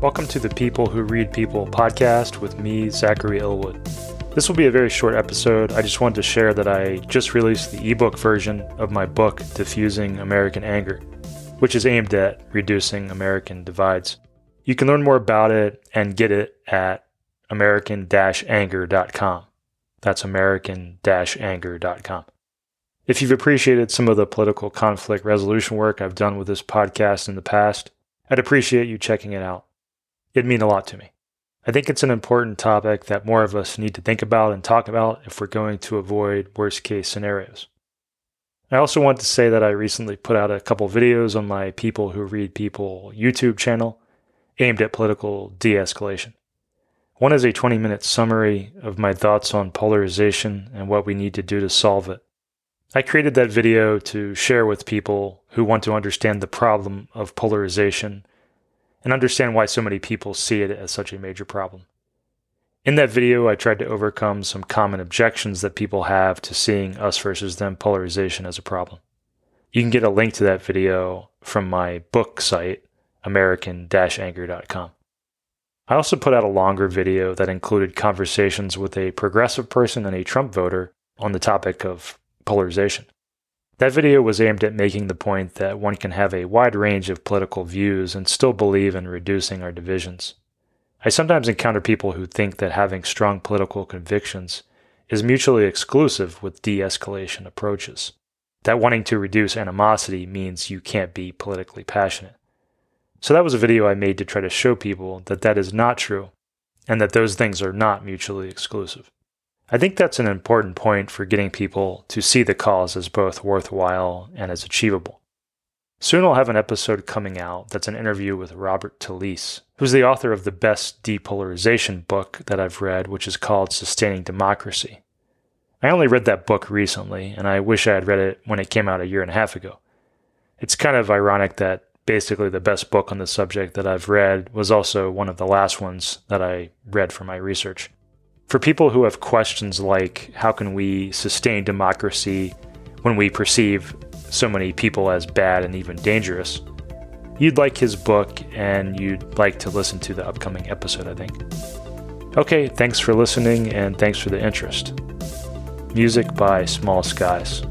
Welcome to the People Who Read People podcast with me, Zachary Elwood. This will be a very short episode. I just wanted to share that I just released the ebook version of my book, Defusing American Anger, which is aimed at reducing American divides. You can learn more about it and get it at american anger.com. That's american anger.com. If you've appreciated some of the political conflict resolution work I've done with this podcast in the past, I'd appreciate you checking it out. It'd mean a lot to me. I think it's an important topic that more of us need to think about and talk about if we're going to avoid worst case scenarios. I also want to say that I recently put out a couple videos on my People Who Read People YouTube channel aimed at political de escalation. One is a 20 minute summary of my thoughts on polarization and what we need to do to solve it. I created that video to share with people who want to understand the problem of polarization and understand why so many people see it as such a major problem. In that video, I tried to overcome some common objections that people have to seeing us versus them polarization as a problem. You can get a link to that video from my book site, american anger.com. I also put out a longer video that included conversations with a progressive person and a Trump voter on the topic of polarization. That video was aimed at making the point that one can have a wide range of political views and still believe in reducing our divisions. I sometimes encounter people who think that having strong political convictions is mutually exclusive with de escalation approaches, that wanting to reduce animosity means you can't be politically passionate. So that was a video I made to try to show people that that is not true and that those things are not mutually exclusive. I think that's an important point for getting people to see the cause as both worthwhile and as achievable. Soon I'll have an episode coming out that's an interview with Robert Talisse, who's the author of the best depolarization book that I've read, which is called Sustaining Democracy. I only read that book recently, and I wish I had read it when it came out a year and a half ago. It's kind of ironic that basically the best book on the subject that I've read was also one of the last ones that I read for my research. For people who have questions like how can we sustain democracy when we perceive so many people as bad and even dangerous, you'd like his book and you'd like to listen to the upcoming episode, I think. Okay, thanks for listening and thanks for the interest. Music by Small Skies.